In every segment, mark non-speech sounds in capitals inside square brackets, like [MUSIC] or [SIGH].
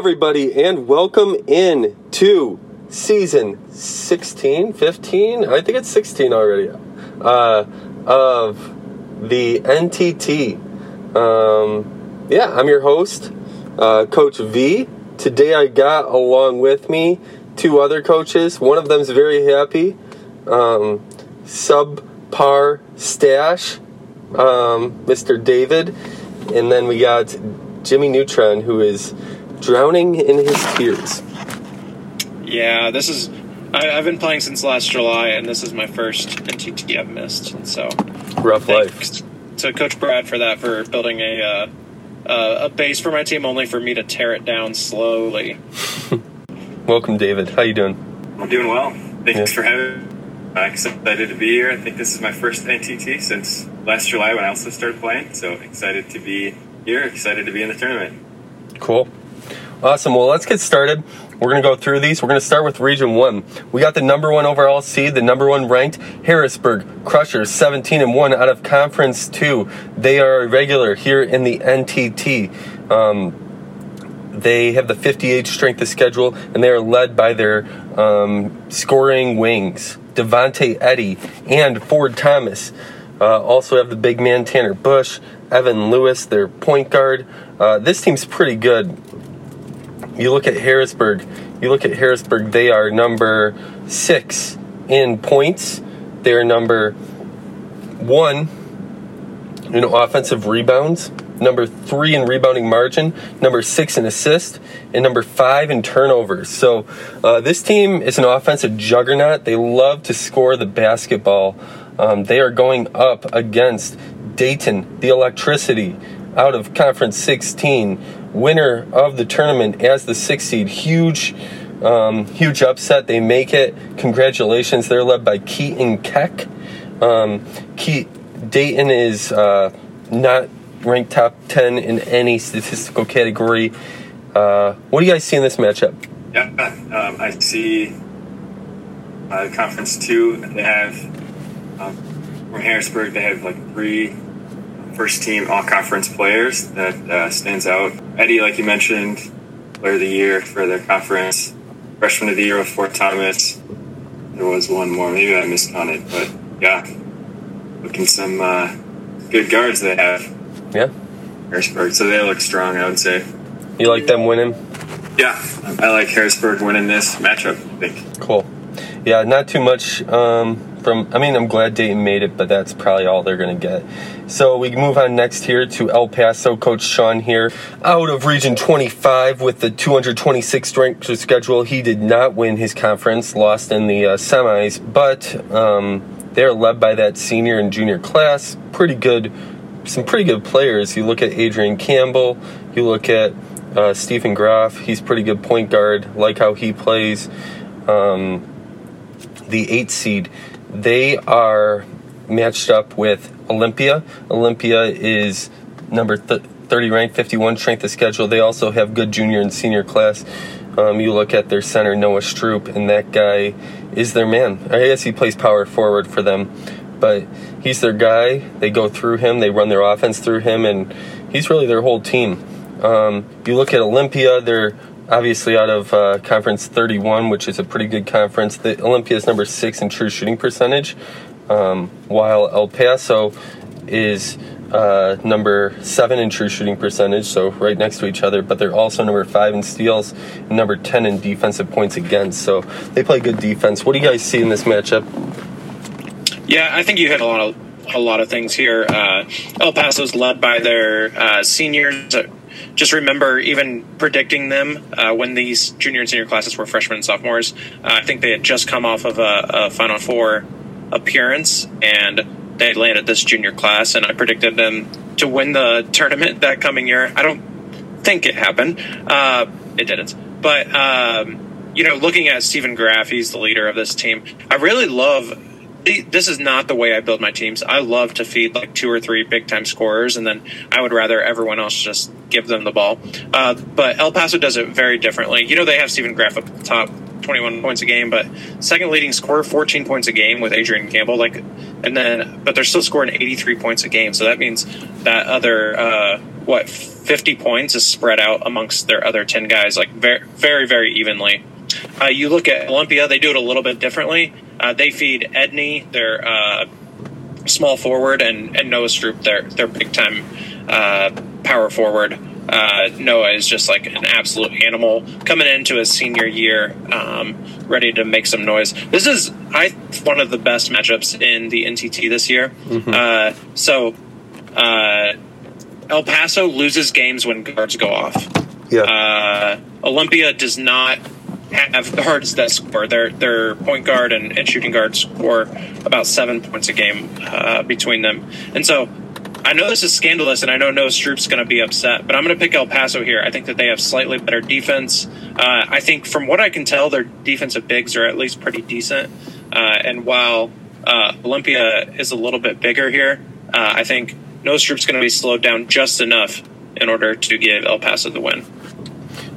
Everybody, and welcome in to season 16, 15, I think it's 16 already, uh, of the NTT. Um, yeah, I'm your host, uh, Coach V. Today I got along with me two other coaches. One of them's very happy. Um, subpar stash, um, Mr. David. And then we got Jimmy Neutron, who is drowning in his tears. Yeah, this is. I, have been playing since last July, and this is my first NTT I've missed. And so, rough life. To Coach Brad for that, for building a uh, uh, a base for my team, only for me to tear it down slowly. [LAUGHS] Welcome, David. How you doing? I'm doing well. Thanks yeah. for having. me. I'm excited to be here. I think this is my first NTT since last July when I also started playing. So excited to be here. Excited to be in the tournament. Cool. Awesome. Well, let's get started. We're going to go through these. We're going to start with Region 1. We got the number one overall seed, the number one ranked Harrisburg Crushers, 17 and 1 out of Conference 2. They are a regular here in the NTT. Um, they have the 58 strength of schedule, and they are led by their um, scoring wings, Devonte Eddy and Ford Thomas. Uh, also have the big man Tanner Bush, Evan Lewis, their point guard. Uh, this team's pretty good you look at Harrisburg, you look at Harrisburg, they are number six in points. They're number one in offensive rebounds, number three in rebounding margin, number six in assist, and number five in turnovers. So uh, this team is an offensive juggernaut. They love to score the basketball. Um, they are going up against Dayton, the electricity, out of Conference 16 winner of the tournament as the sixth seed. Huge, um, huge upset. They make it. Congratulations. They're led by Keaton Keck. Um, Dayton is uh, not ranked top 10 in any statistical category. Uh, what do you guys see in this matchup? Yeah, um, I see uh, Conference 2. They have, um, from Harrisburg, they have like three first team all conference players that uh, stands out. Eddy, like you mentioned, player of the year for their conference. Freshman of the year with Fort Thomas. There was one more. Maybe I miscounted, but yeah, looking some uh, good guards they have. Yeah. Harrisburg, so they look strong. I would say. You like them winning? Yeah, I like Harrisburg winning this matchup. I think. Cool. Yeah, not too much um, from I mean I'm glad Dayton made it, but that's probably all they're gonna get. So we move on next here to El Paso. Coach Sean here, out of Region 25 with the 226 strength schedule. He did not win his conference, lost in the uh, semis, but um, they're led by that senior and junior class. Pretty good, some pretty good players. You look at Adrian Campbell. You look at uh, Stephen Graff. He's pretty good point guard. Like how he plays. Um, the eight seed they are matched up with Olympia. Olympia is number th- 30 ranked, 51 strength of schedule. They also have good junior and senior class. Um, you look at their center, Noah Stroop, and that guy is their man. I guess he plays power forward for them, but he's their guy. They go through him, they run their offense through him, and he's really their whole team. Um, you look at Olympia, they're obviously out of uh, conference 31, which is a pretty good conference. The Olympia is number six in true shooting percentage, um, while El Paso is uh, number seven in true shooting percentage, so right next to each other. But they're also number five in steals, and number ten in defensive points against. So they play good defense. What do you guys see in this matchup? Yeah, I think you hit a lot of a lot of things here. Uh, El Paso's led by their uh, seniors just remember even predicting them uh, when these junior and senior classes were freshmen and sophomores. Uh, I think they had just come off of a, a, Final Four appearance and they landed this junior class, and I predicted them to win the tournament that coming year. I don't think it happened. Uh, it didn't. But, um, you know, looking at Stephen Graff, he's the leader of this team. I really love this is not the way I build my teams. I love to feed like two or three big time scorers, and then I would rather everyone else just give them the ball. Uh, but El Paso does it very differently. You know, they have Stephen Graff up the top, 21 points a game, but second leading scorer, 14 points a game with Adrian Campbell. Like, and then, but they're still scoring 83 points a game. So that means that other uh, what 50 points is spread out amongst their other 10 guys like very very very evenly. Uh, you look at Olympia, they do it a little bit differently. Uh, they feed Edney, their uh, small forward, and, and Noah Stroop, their their big time uh, power forward. Uh, Noah is just like an absolute animal coming into his senior year, um, ready to make some noise. This is, I one of the best matchups in the NTT this year. Mm-hmm. Uh, so, uh, El Paso loses games when guards go off. Yeah. Uh, Olympia does not have guards that score. Their their point guard and, and shooting guard score about seven points a game uh, between them, and so I know this is scandalous, and I know Noah Stroop's going to be upset, but I'm going to pick El Paso here. I think that they have slightly better defense. Uh, I think, from what I can tell, their defensive bigs are at least pretty decent. Uh, and while uh, Olympia is a little bit bigger here, uh, I think Noah Stroop's going to be slowed down just enough in order to give El Paso the win.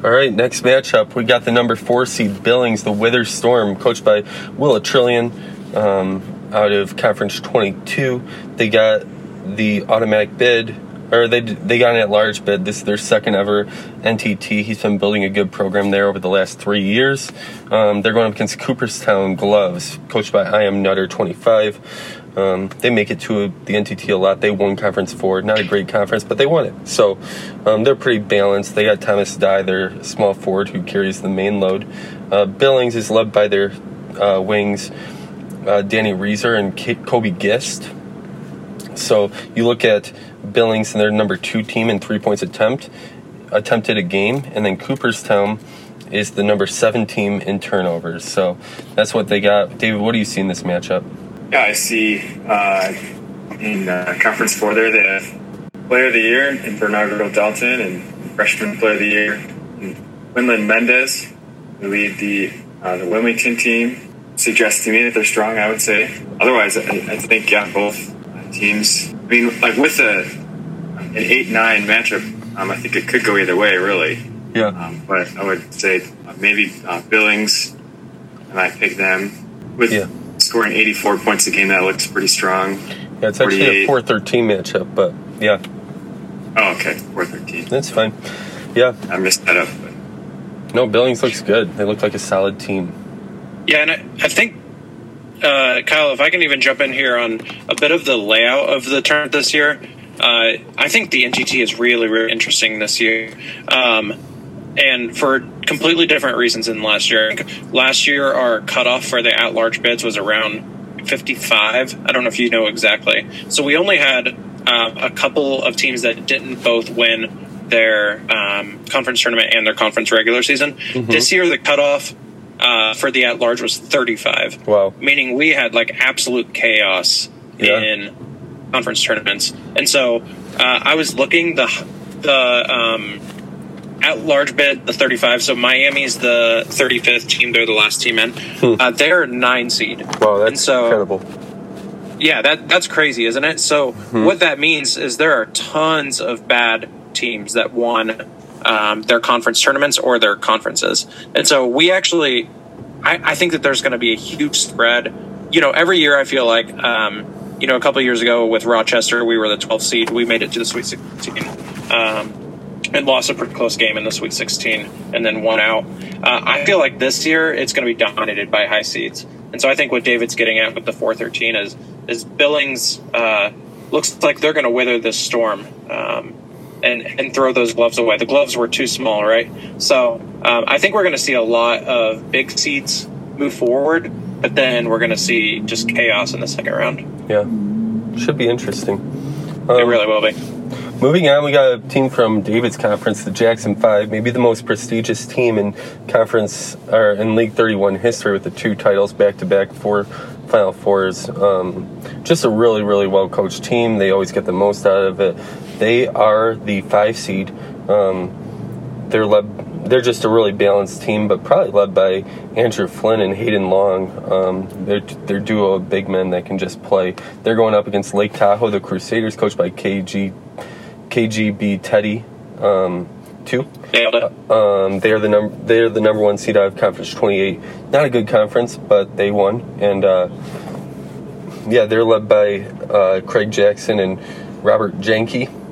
All right, next matchup, we got the number four seed Billings, the Wither Storm, coached by Willa Trillion um, out of Conference 22. They got the automatic bid, or they they got an at large bid. This is their second ever NTT. He's been building a good program there over the last three years. Um, they're going up against Cooperstown Gloves, coached by I am Nutter 25. Um, they make it to the NTT a lot. They won Conference Four, not a great conference, but they won it. So um, they're pretty balanced. They got Thomas Dye, their small forward, who carries the main load. Uh, Billings is led by their uh, wings, uh, Danny Reeser and Kobe Gist. So you look at Billings and their number two team in three points attempt attempted a game, and then Cooperstown is the number seven team in turnovers. So that's what they got. David, what do you see in this matchup? Yeah, I see uh, in uh, conference four there they have player of the year in Bernardo Dalton and freshman player of the year in Winland Mendez, who lead the uh, the Wilmington team. Suggests to me that they're strong. I would say. Otherwise, I, I think yeah, both teams. I mean, like with a an eight nine matchup, um, I think it could go either way, really. Yeah. Um, but I would say uh, maybe uh, Billings, and I pick them with yeah. scoring 84 points a game. That looks pretty strong. Yeah, it's actually a four thirteen matchup, but yeah. Oh, okay. 4 13. That's fine. Yeah. I missed that up. But. No, Billings looks good. They look like a solid team. Yeah, and I, I think uh, Kyle, if I can even jump in here on a bit of the layout of the tournament this year, uh, I think the NTT is really, really interesting this year. Um, and for completely different reasons than last year. Last year, our cutoff for the at large bids was around 55. I don't know if you know exactly. So we only had uh, a couple of teams that didn't both win their um, conference tournament and their conference regular season. Mm-hmm. This year, the cutoff uh, for the at large was 35. Wow. Meaning we had like absolute chaos yeah. in conference tournaments. And so uh, I was looking the the um, at large bid the 35. So Miami's the 35th team. They're the last team in. Hmm. Uh, they're nine seed. Wow, that's so, incredible. Yeah, that that's crazy, isn't it? So hmm. what that means is there are tons of bad teams that won um, their conference tournaments or their conferences. And so we actually, I, I think that there's going to be a huge spread. You know, every year I feel like, um, you know, a couple years ago with Rochester, we were the 12th seed. We made it to the Sweet 16 um, and lost a pretty close game in the Sweet 16 and then won out. Uh, I feel like this year it's going to be dominated by high seeds. And so I think what David's getting at with the 413 is is Billings uh, looks like they're going to wither this storm. Um, and and throw those gloves away. The gloves were too small, right? So um, I think we're going to see a lot of big seats move forward, but then we're going to see just chaos in the second round. Yeah, should be interesting. Um, it really will be. Moving on, we got a team from David's conference, the Jackson Five, maybe the most prestigious team in conference or in League 31 history, with the two titles back to back, four Final Fours. Um, just a really, really well coached team. They always get the most out of it. They are the five seed. Um, they're led. They're just a really balanced team, but probably led by Andrew Flynn and Hayden Long. Um, they're they're duo of big men that can just play. They're going up against Lake Tahoe, the Crusaders, coached by KG KGB Teddy. Um, two. Um, they are the number. They are the number one seed out of Conference 28. Not a good conference, but they won. And uh, yeah, they're led by uh, Craig Jackson and Robert Janke.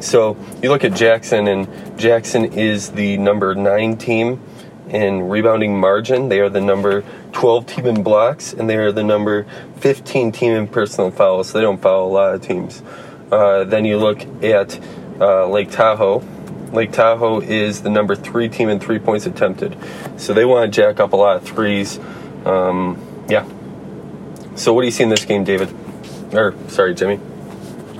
So you look at Jackson, and Jackson is the number nine team in rebounding margin. They are the number 12 team in blocks, and they are the number 15 team in personal fouls. So they don't foul a lot of teams. Uh, then you look at uh, Lake Tahoe. Lake Tahoe is the number three team in three points attempted. So they want to jack up a lot of threes. Um, yeah. So what do you see in this game, David? Or, sorry, Jimmy.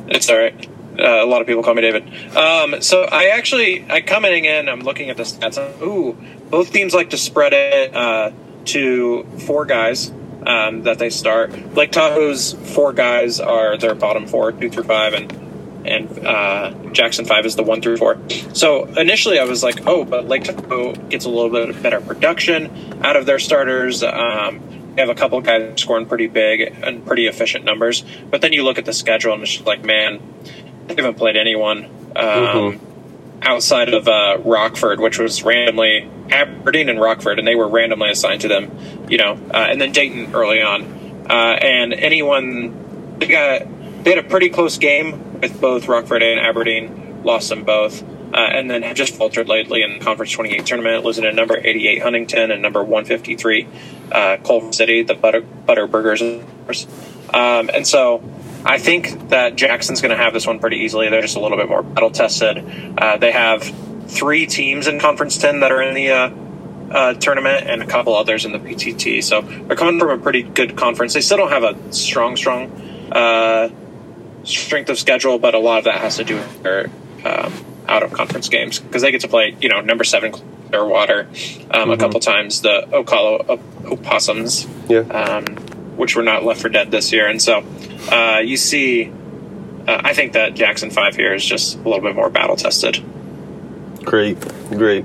It's all right. Uh, a lot of people call me David. Um, so I actually, I coming in, I'm looking at the stats. Ooh, both teams like to spread it uh, to four guys um, that they start. Lake Tahoe's four guys are their bottom four, two through five, and and uh, Jackson five is the one through four. So initially, I was like, oh, but Lake Tahoe gets a little bit better production out of their starters. Um, they have a couple guys scoring pretty big and pretty efficient numbers. But then you look at the schedule, and it's like, man, they haven't played anyone. Um, mm-hmm outside of uh, Rockford, which was randomly Aberdeen and Rockford, and they were randomly assigned to them, you know, uh, and then Dayton early on, uh, and anyone they got they had a pretty close game with both Rockford and Aberdeen, lost them both. Uh, and then have just faltered lately in the Conference 28 tournament, losing to number 88 Huntington and number 153 uh, Culver City, the Butter Butterburgers. Um, and so I think that Jackson's going to have this one pretty easily. They're just a little bit more battle tested. Uh, they have three teams in Conference 10 that are in the uh, uh, tournament and a couple others in the PTT. So they're coming from a pretty good conference. They still don't have a strong, strong uh, strength of schedule, but a lot of that has to do with their um, out of conference games because they get to play, you know, number seven Clearwater um, mm-hmm. a couple times, the Ocala Opossums, yeah. um, which were not left for dead this year. And so uh, you see, uh, I think that Jackson 5 here is just a little bit more battle tested. Great, great.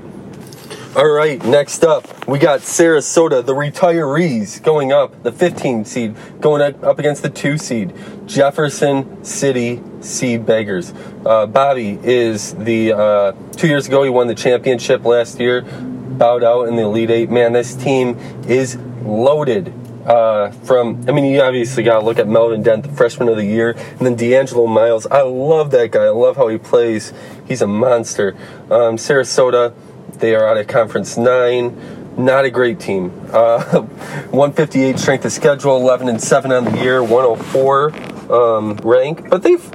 All right, next up, we got Sarasota, the retirees, going up, the 15 seed, going up against the 2 seed, Jefferson City Sea Beggars. Uh, Bobby is the, uh, two years ago, he won the championship last year, bowed out in the Elite Eight. Man, this team is loaded uh, from, I mean, you obviously got to look at Melvin Dent, the freshman of the year, and then D'Angelo Miles. I love that guy. I love how he plays. He's a monster. Um, Sarasota, they are out of Conference 9. Not a great team. Uh, [LAUGHS] 158 strength of schedule, 11 and 7 on the year, 104 um, rank, but they've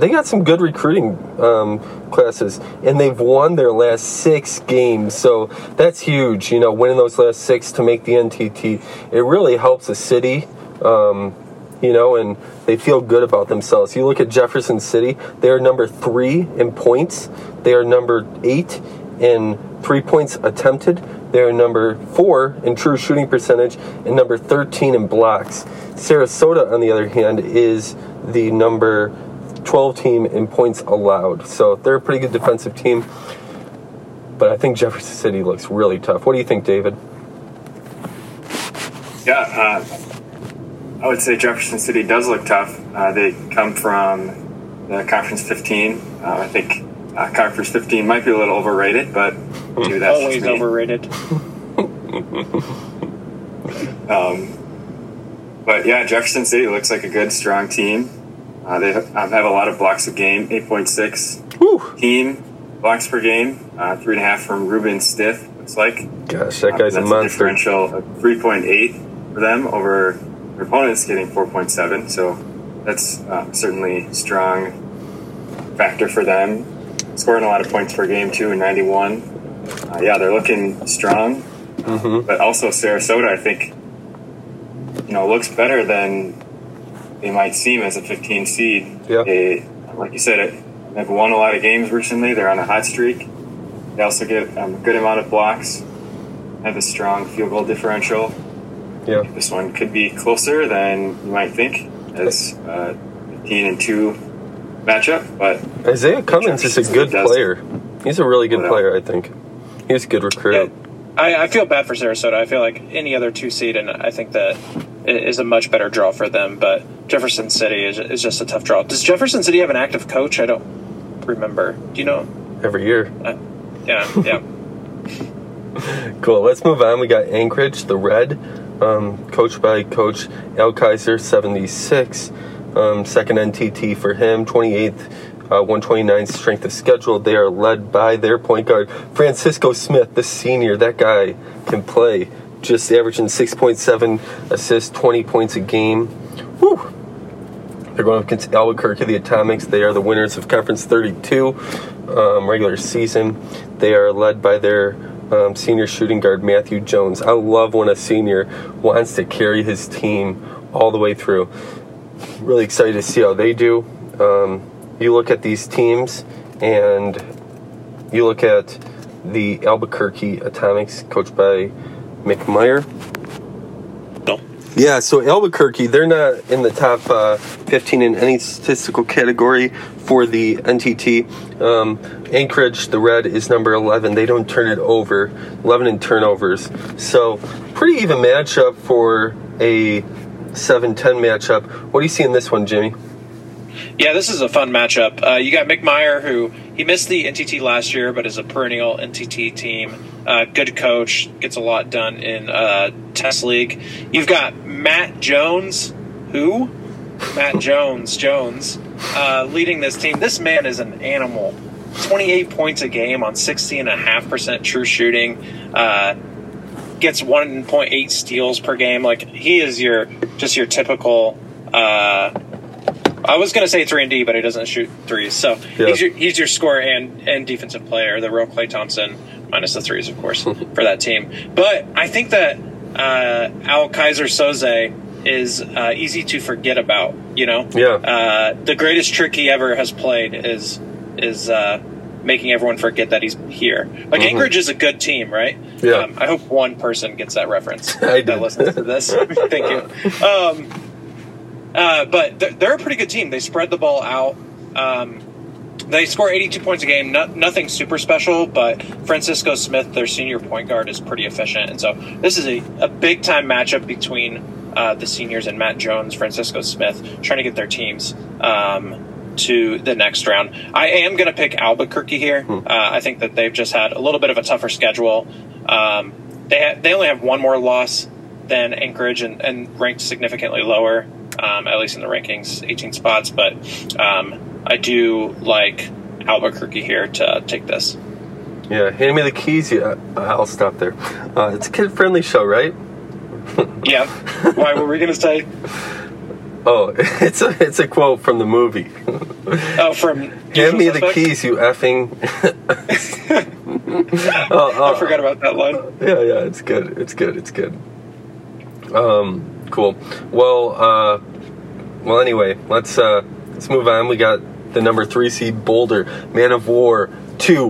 they got some good recruiting um, classes, and they've won their last six games. So that's huge. You know, winning those last six to make the NTT, it really helps the city. Um, you know, and they feel good about themselves. You look at Jefferson City; they are number three in points. They are number eight in three points attempted. They are number four in true shooting percentage and number 13 in blocks. Sarasota, on the other hand, is the number 12 team in points allowed. So they're a pretty good defensive team. But I think Jefferson City looks really tough. What do you think, David? Yeah, uh, I would say Jefferson City does look tough. Uh, they come from the Conference 15. Uh, I think uh, Conference 15 might be a little overrated, but maybe that's always overrated. [LAUGHS] um, but yeah, Jefferson City looks like a good, strong team. Uh, they have, um, have, a lot of blocks a game, 8.6 team blocks per game, uh, three and a half from Ruben Stiff, looks like. Gosh, that guy's uh, a monster. A differential of 3.8 for them over their opponents getting 4.7, so that's uh, certainly strong factor for them. Scoring a lot of points per game, too, in 91. Uh, yeah, they're looking strong, mm-hmm. but also Sarasota, I think, you know, looks better than they might seem as a 15 seed. Yeah. They, like you said, they've won a lot of games recently. They're on a hot streak. They also get um, a good amount of blocks, have a strong field goal differential. Yeah. This one could be closer than you might think as a 15 and 2 matchup, but Isaiah Cummings is a good player. He's a really good player, I think. He's a good recruit. Yeah. I, I, feel bad for Sarasota. I feel like any other two seed, and I think that is a much better draw for them. But Jefferson City is, is just a tough draw. Does Jefferson City have an active coach? I don't remember. Do you know? Every year. Uh, yeah, yeah. [LAUGHS] [LAUGHS] cool. Let's move on. We got Anchorage, the Red, um, coached by Coach Al Kaiser, 76. Um, second NTT for him, 28th uh, 129 strength of schedule. They are led by their point guard, Francisco Smith, the senior. That guy can play. Just averaging 6.7 assists, 20 points a game. Whew. They're going against Albuquerque, the Atomics. They are the winners of Conference 32 um, regular season. They are led by their um, senior shooting guard, Matthew Jones. I love when a senior wants to carry his team all the way through. Really excited to see how they do. Um, you look at these teams and you look at the Albuquerque Atomics, coached by McMyer. Yeah, so Albuquerque, they're not in the top uh, 15 in any statistical category for the NTT. Um, Anchorage, the red, is number 11. They don't turn it over, 11 in turnovers. So, pretty even matchup for a 7 10 matchup. What do you see in this one, Jimmy? Yeah, this is a fun matchup. Uh, you got Mick Meyer, who he missed the NTT last year, but is a perennial NTT team. Uh, good coach, gets a lot done in uh, test league. You've got Matt Jones, who Matt [LAUGHS] Jones Jones uh, leading this team. This man is an animal. 28 points a game on 60.5% true shooting. Uh, gets 1.8 steals per game. Like he is your just your typical. I was going to say three and D, but he doesn't shoot threes. So Yeah. he's your he's your scorer and and defensive player, the real Klay Thompson, minus the threes, of course, [LAUGHS] for that team. But I think that uh, Al Kaiser Soze is uh, easy to forget about. You know, Yeah. Uh, the greatest trick he ever has played is is uh, making everyone forget that he's here. Like Anchorage is a good team, right? Mm-hmm. Yeah. Um, I hope one person gets that reference [LAUGHS] I that listens to this. [LAUGHS] Thank you. Um, uh, but they're, they're a pretty good team. They spread the ball out. Um, they score 82 points a game. No, nothing super special, but Francisco Smith, their senior point guard, is pretty efficient. And so this is a, a big time matchup between uh, the seniors and Matt Jones, Francisco Smith, trying to get their teams um, to the next round. I am going to pick Albuquerque here. Uh, I think that they've just had a little bit of a tougher schedule. Um, they ha- they only have one more loss than Anchorage and, and ranked significantly lower, um, at least in the rankings, 18 spots. But um, I do like Albuquerque here to take this. Yeah, hand me the keys. Yeah, I'll stop there. Uh, it's a kid friendly show, right? [LAUGHS] Yeah. Why were we going to say? Oh, [LAUGHS] it's a it's a quote from the movie. Oh, from Hand me Usual the keys, you effing. [LAUGHS] oh, oh, I forgot about that line. Yeah, yeah, it's good. It's good. It's good. Um, cool. Well, uh, well. Anyway, let's uh, let's move on. We got the number three seed Boulder, Man of War two.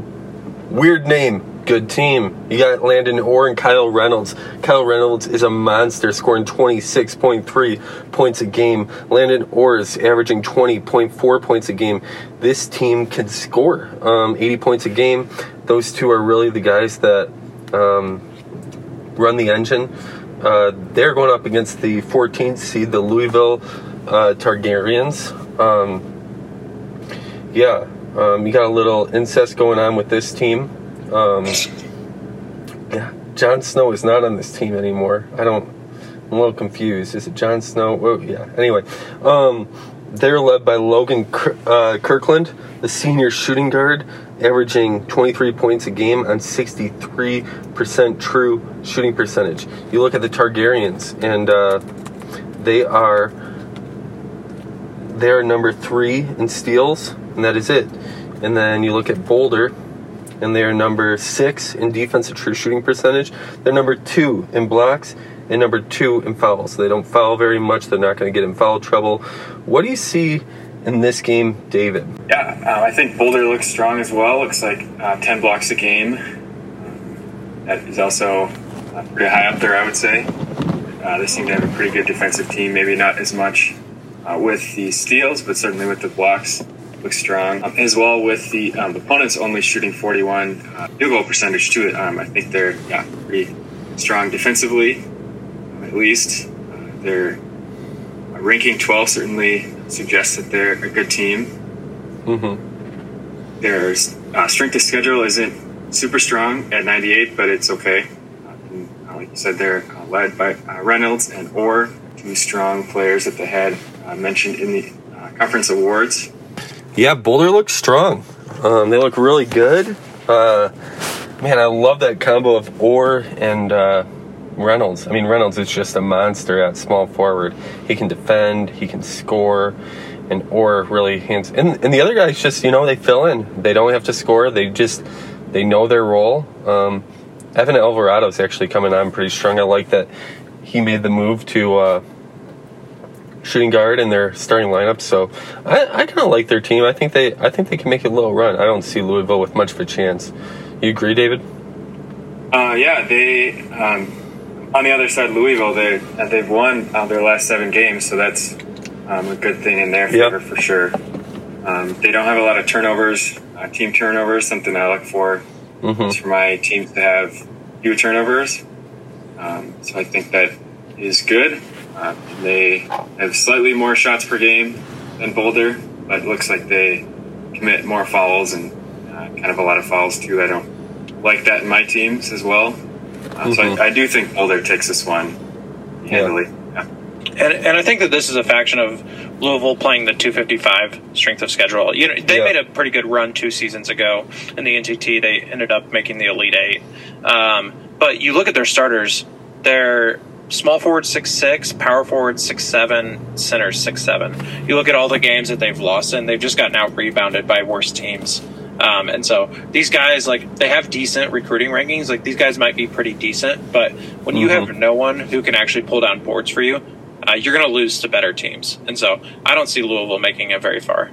Weird name, good team. You got Landon Orr and Kyle Reynolds. Kyle Reynolds is a monster, scoring 26.3 points a game. Landon Orr is averaging 20.4 points a game. This team can score um, 80 points a game. Those two are really the guys that um, run the engine. Uh, they're going up against the 14th seed, the Louisville uh, Targaryens. Um, yeah, um, you got a little incest going on with this team. Um, yeah, Jon Snow is not on this team anymore. I don't. I'm a little confused. Is it Jon Snow? Well, yeah. Anyway, um, they're led by Logan uh, Kirkland, the senior shooting guard, averaging 23 points a game on 63% true shooting percentage. You look at the Targaryens, and uh, they are they are number three in steals, and that is it. And then you look at Boulder, and they are number six in defensive true shooting percentage. They're number two in blocks and number two in fouls. They don't foul very much. They're not going to get in foul trouble. What do you see in this game, David? Yeah, uh, I think Boulder looks strong as well. Looks like uh, 10 blocks a game. That is also uh, pretty high up there, I would say. Uh, they seem to have a pretty good defensive team. Maybe not as much uh, with the steals, but certainly with the blocks. Looks strong. Um, as well with the um, opponents only shooting 41 uh, field goal percentage to it. Um, I think they're yeah pretty strong defensively, at least. They're ranking 12 certainly suggests that they're a good team. Mm-hmm. Their uh, strength of schedule isn't super strong at 98, but it's okay. Uh, and, uh, like you said, they're uh, led by uh, Reynolds and Orr, two strong players that they had uh, mentioned in the uh, conference awards. Yeah, Boulder looks strong. Um, they look really good. Uh, man, I love that combo of Orr and uh, Reynolds. I mean, Reynolds is just a monster at small forward. He can defend, he can score, and or really hands. And, and the other guys just, you know, they fill in. They don't have to score. They just they know their role. Um, Evan is actually coming on pretty strong. I like that he made the move to uh, shooting guard in their starting lineup. So I, I kind of like their team. I think they I think they can make a little run. I don't see Louisville with much of a chance. You agree, David? Uh, yeah, they um, on the other side, Louisville. They uh, they've won uh, their last seven games, so that's um, a good thing in their favor Yep. for sure. Um, they don't have a lot of turnovers, uh, team turnovers. Something I look for Mm-hmm. is for my teams to have few turnovers. Um, so I think that is good. Uh, they have slightly more shots per game than Boulder, but it looks like they commit more fouls and uh, kind of a lot of fouls too. I don't like that in my teams as well. Uh, So. I, I do think Boulder takes this one handily. Yeah. And, and I think that this is a faction of Louisville playing the 255 strength of schedule. You know, they Yeah. made a pretty good run two seasons ago in the NTT. They ended up making the Elite Eight. Um, but you look at their starters; they're small forward six six, power forward six seven, center six seven. You look at all the games that they've lost and they've just gotten out rebounded by worse teams. Um, and so these guys, like, they have decent recruiting rankings. Like, these guys might be pretty decent, but when you Mhm. have no one who can actually pull down boards for you, uh, you're going to lose to better teams. And so I don't see Louisville making it very far.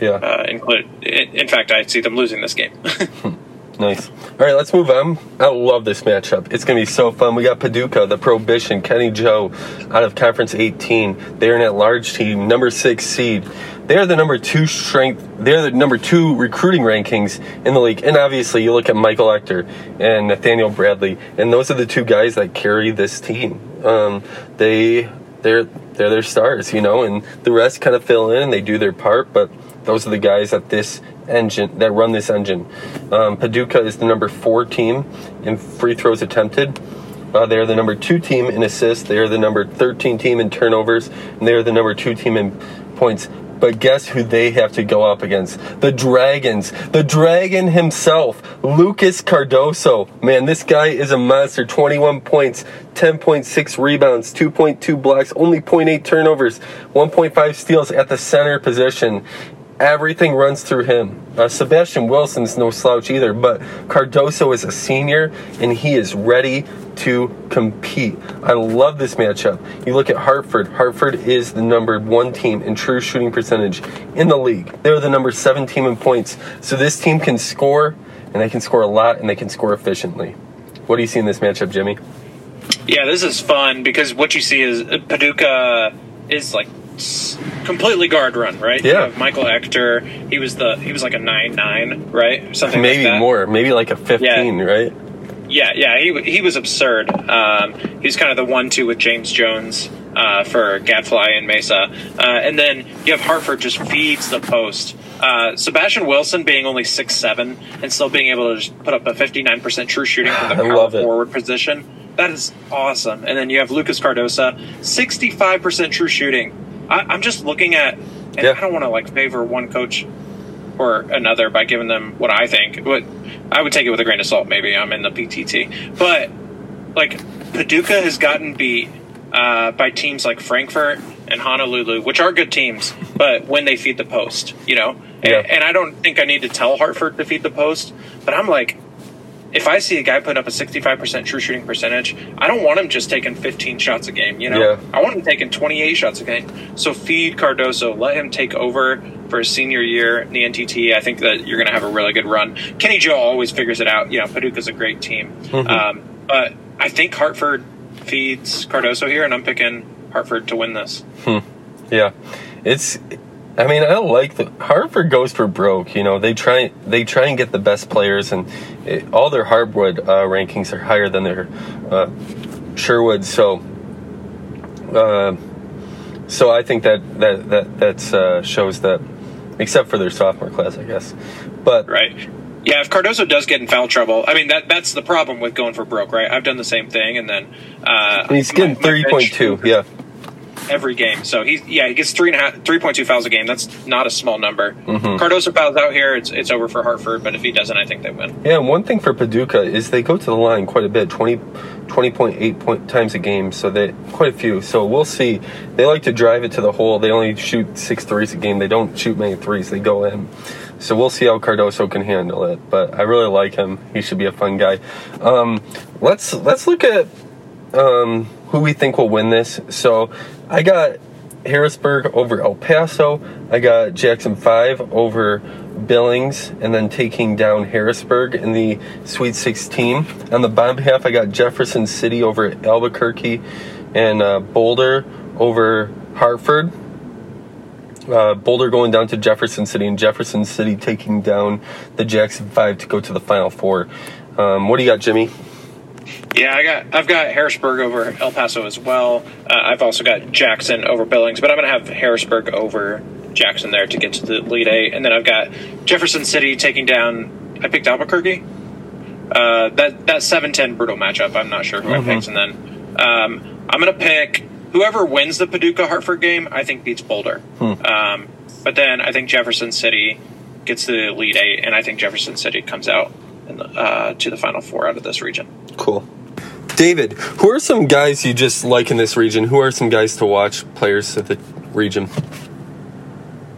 Yeah. Uh, include, in, in fact, I see them losing this game. [LAUGHS] Nice. All right, let's move on. I love this matchup. It's going to be so fun. We got Paducah, the Prohibition, Kenny Joe out of Conference 18. They're an at large team, number six seed. They're the number two strength, they're the number two recruiting rankings in the league. And obviously, you look at Michael Ector and Nathaniel Bradley, and those are the two guys that carry this team. Um, they, they're, they're their stars, you know, and the rest kind of fill in and they do their part, but those are the guys that this engine that run this engine. Um, Paducah is the number four team in free throws attempted. Uh, they are the number two team in assists. They are the number 13 team in turnovers, and they are the number two team in points. But guess who they have to go up against? The Dragons. The Dragon himself, Lucas Cardoso. Man, this guy is a monster. 21 points, 10.6 rebounds, 2.2 blocks, only 0.8 turnovers, 1.5 steals at the center position. Everything runs through him. Uh, Sebastian Wilson's no slouch either, but Cardoso is a senior and he is ready to compete. I love this matchup. You look at Hartford. Hartford is the number one team in true shooting percentage in the league. They're the number seven team in points. So this team can score, and they can score a lot, and they can score efficiently. What do you see in this matchup, Jimmy? yeah, this is fun because what you see is Paducah is like completely guard run, right? You Yeah. have Michael Ector, he was the he was like a nine nine, right? Something Maybe like that. more, maybe like a 15, right? Yeah, yeah, he he was absurd. Um, he's kind of the one-two with James Jones uh, for Gadfly and Mesa, uh, and then you have Hartford just feeds the post. Uh, Sebastian Wilson being only six seven and still being able to just put up a fifty nine percent true shooting from the [SIGHS] power love forward position. That is awesome. And then you have Lucas Cardoso, sixty five percent true shooting. I, I'm just looking at, and Yeah. I don't want to like favor one coach or another by giving them what I think. But I would take it with a grain of salt. Maybe I'm in the PTT, but like Paducah has gotten beat uh, by teams like Frankfurt and Honolulu, which are good teams, but when they feed the post, you know. And, and I don't think I need to tell Hartford to feed the post, but I'm like. If I see a guy put up a 65% true shooting percentage, I don't want him just taking 15 shots a game, you know? Yeah. I want him taking 28 shots a game. So feed Cardoso, let him take over for his senior year in the NTT. I think that you're going to have a really good run. Kenny Joe always figures it out. You know, Paducah's a great team. Mhm. Um, but I think Hartford feeds Cardoso here, and I'm picking Hartford to win this. Yeah, it's. I mean, I like the Hartford goes for broke. You know, they try they try and get the best players, and it, all their hardwood uh, rankings are higher than their uh, Sherwood. So, uh, so I think that that that that's uh, shows that, except for their sophomore class, I guess. But Right. Yeah, if Cardoso does get in foul trouble, I mean that that's the problem with going for broke, right? I've done the same thing, and then uh, he's getting my- my thirty point two. Yeah, every game. So he yeah he gets three and a half three point two fouls a game. That's not a small number. Mm-hmm. Cardoso fouls out here. It's it's over for Hartford. But if he doesn't, I think they win. Yeah, one thing for Paducah is they go to the line quite a bit 20, 20.8 point times a game, so they quite a few. So we'll see. They like to drive it to the hole. They only shoot six threes a game. They don't shoot many threes. They go in. So we'll see how Cardoso can handle it. But I really like him. He should be a fun guy. Um, let's let's look at um, who we think will win this. So I got Harrisburg over El Paso. I got Jackson 5 over Billings and then taking down Harrisburg in the Sweet 16. On the bottom half, I got Jefferson City over Albuquerque and uh, Boulder over Hartford. Uh, Boulder going down to Jefferson City and Jefferson City taking down the Jackson 5 to go to the Final Four. Um, what do you got, Jimmy? Yeah, I got I've got Harrisburg over El Paso as well. Uh, I've also got Jackson over Billings, but I'm going to have Harrisburg over Jackson there to get to the Elite Eight, and then I've got Jefferson City taking down. I picked Albuquerque. Uh, that that seven ten brutal matchup. I'm not sure who I picked, and then um, I'm going to pick whoever wins the Paducah Hartford game. I think beats Boulder. Um, but then I think Jefferson City gets the Elite Eight, and I think Jefferson City comes out in the, uh, to the final four out of this region. Cool. David, who are some guys you just like in this region? Who are some guys to watch, players of the region?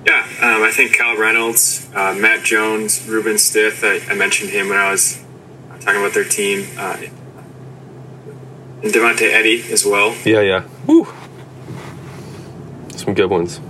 Yeah, um, I think Cal Reynolds, uh, Matt Jones, Ruben Stith. I, I mentioned him when I was talking about their team. Uh, and Devontae Eddy as well. Yeah, yeah. Woo. Some good ones.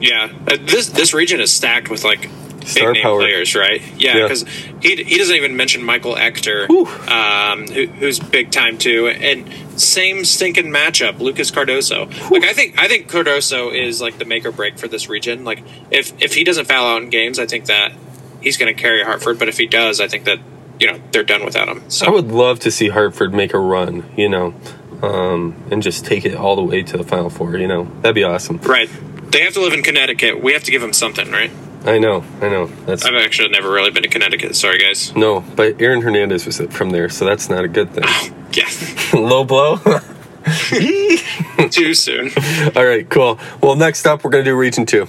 Yeah, uh, this this region is stacked with like Star big name power. players, right? Yeah, Yeah. because he he doesn't even mention Michael Ector, um, who, who's big time too, and same stinking matchup, Lucas Cardoso. Like I think I think Cardoso is like the make or break for this region. Like if if he doesn't foul out in games, I think that he's going to carry Hartford. But if he does, I think that you know they're done without him. So I would love to see Hartford make a run, you know, um, and just take it all the way to the Final Four, you know. That'd be awesome. right, they have to live in Connecticut. We have to give them something, right? I know, I know. That's I've actually never really been to Connecticut. Sorry, guys. no, but Aaron Hernandez was from there, so that's not a good thing. [LAUGHS] Yes, [LAUGHS] Low blow. [LAUGHS] too soon. all right, cool. Well, next up, we're gonna do Region Two.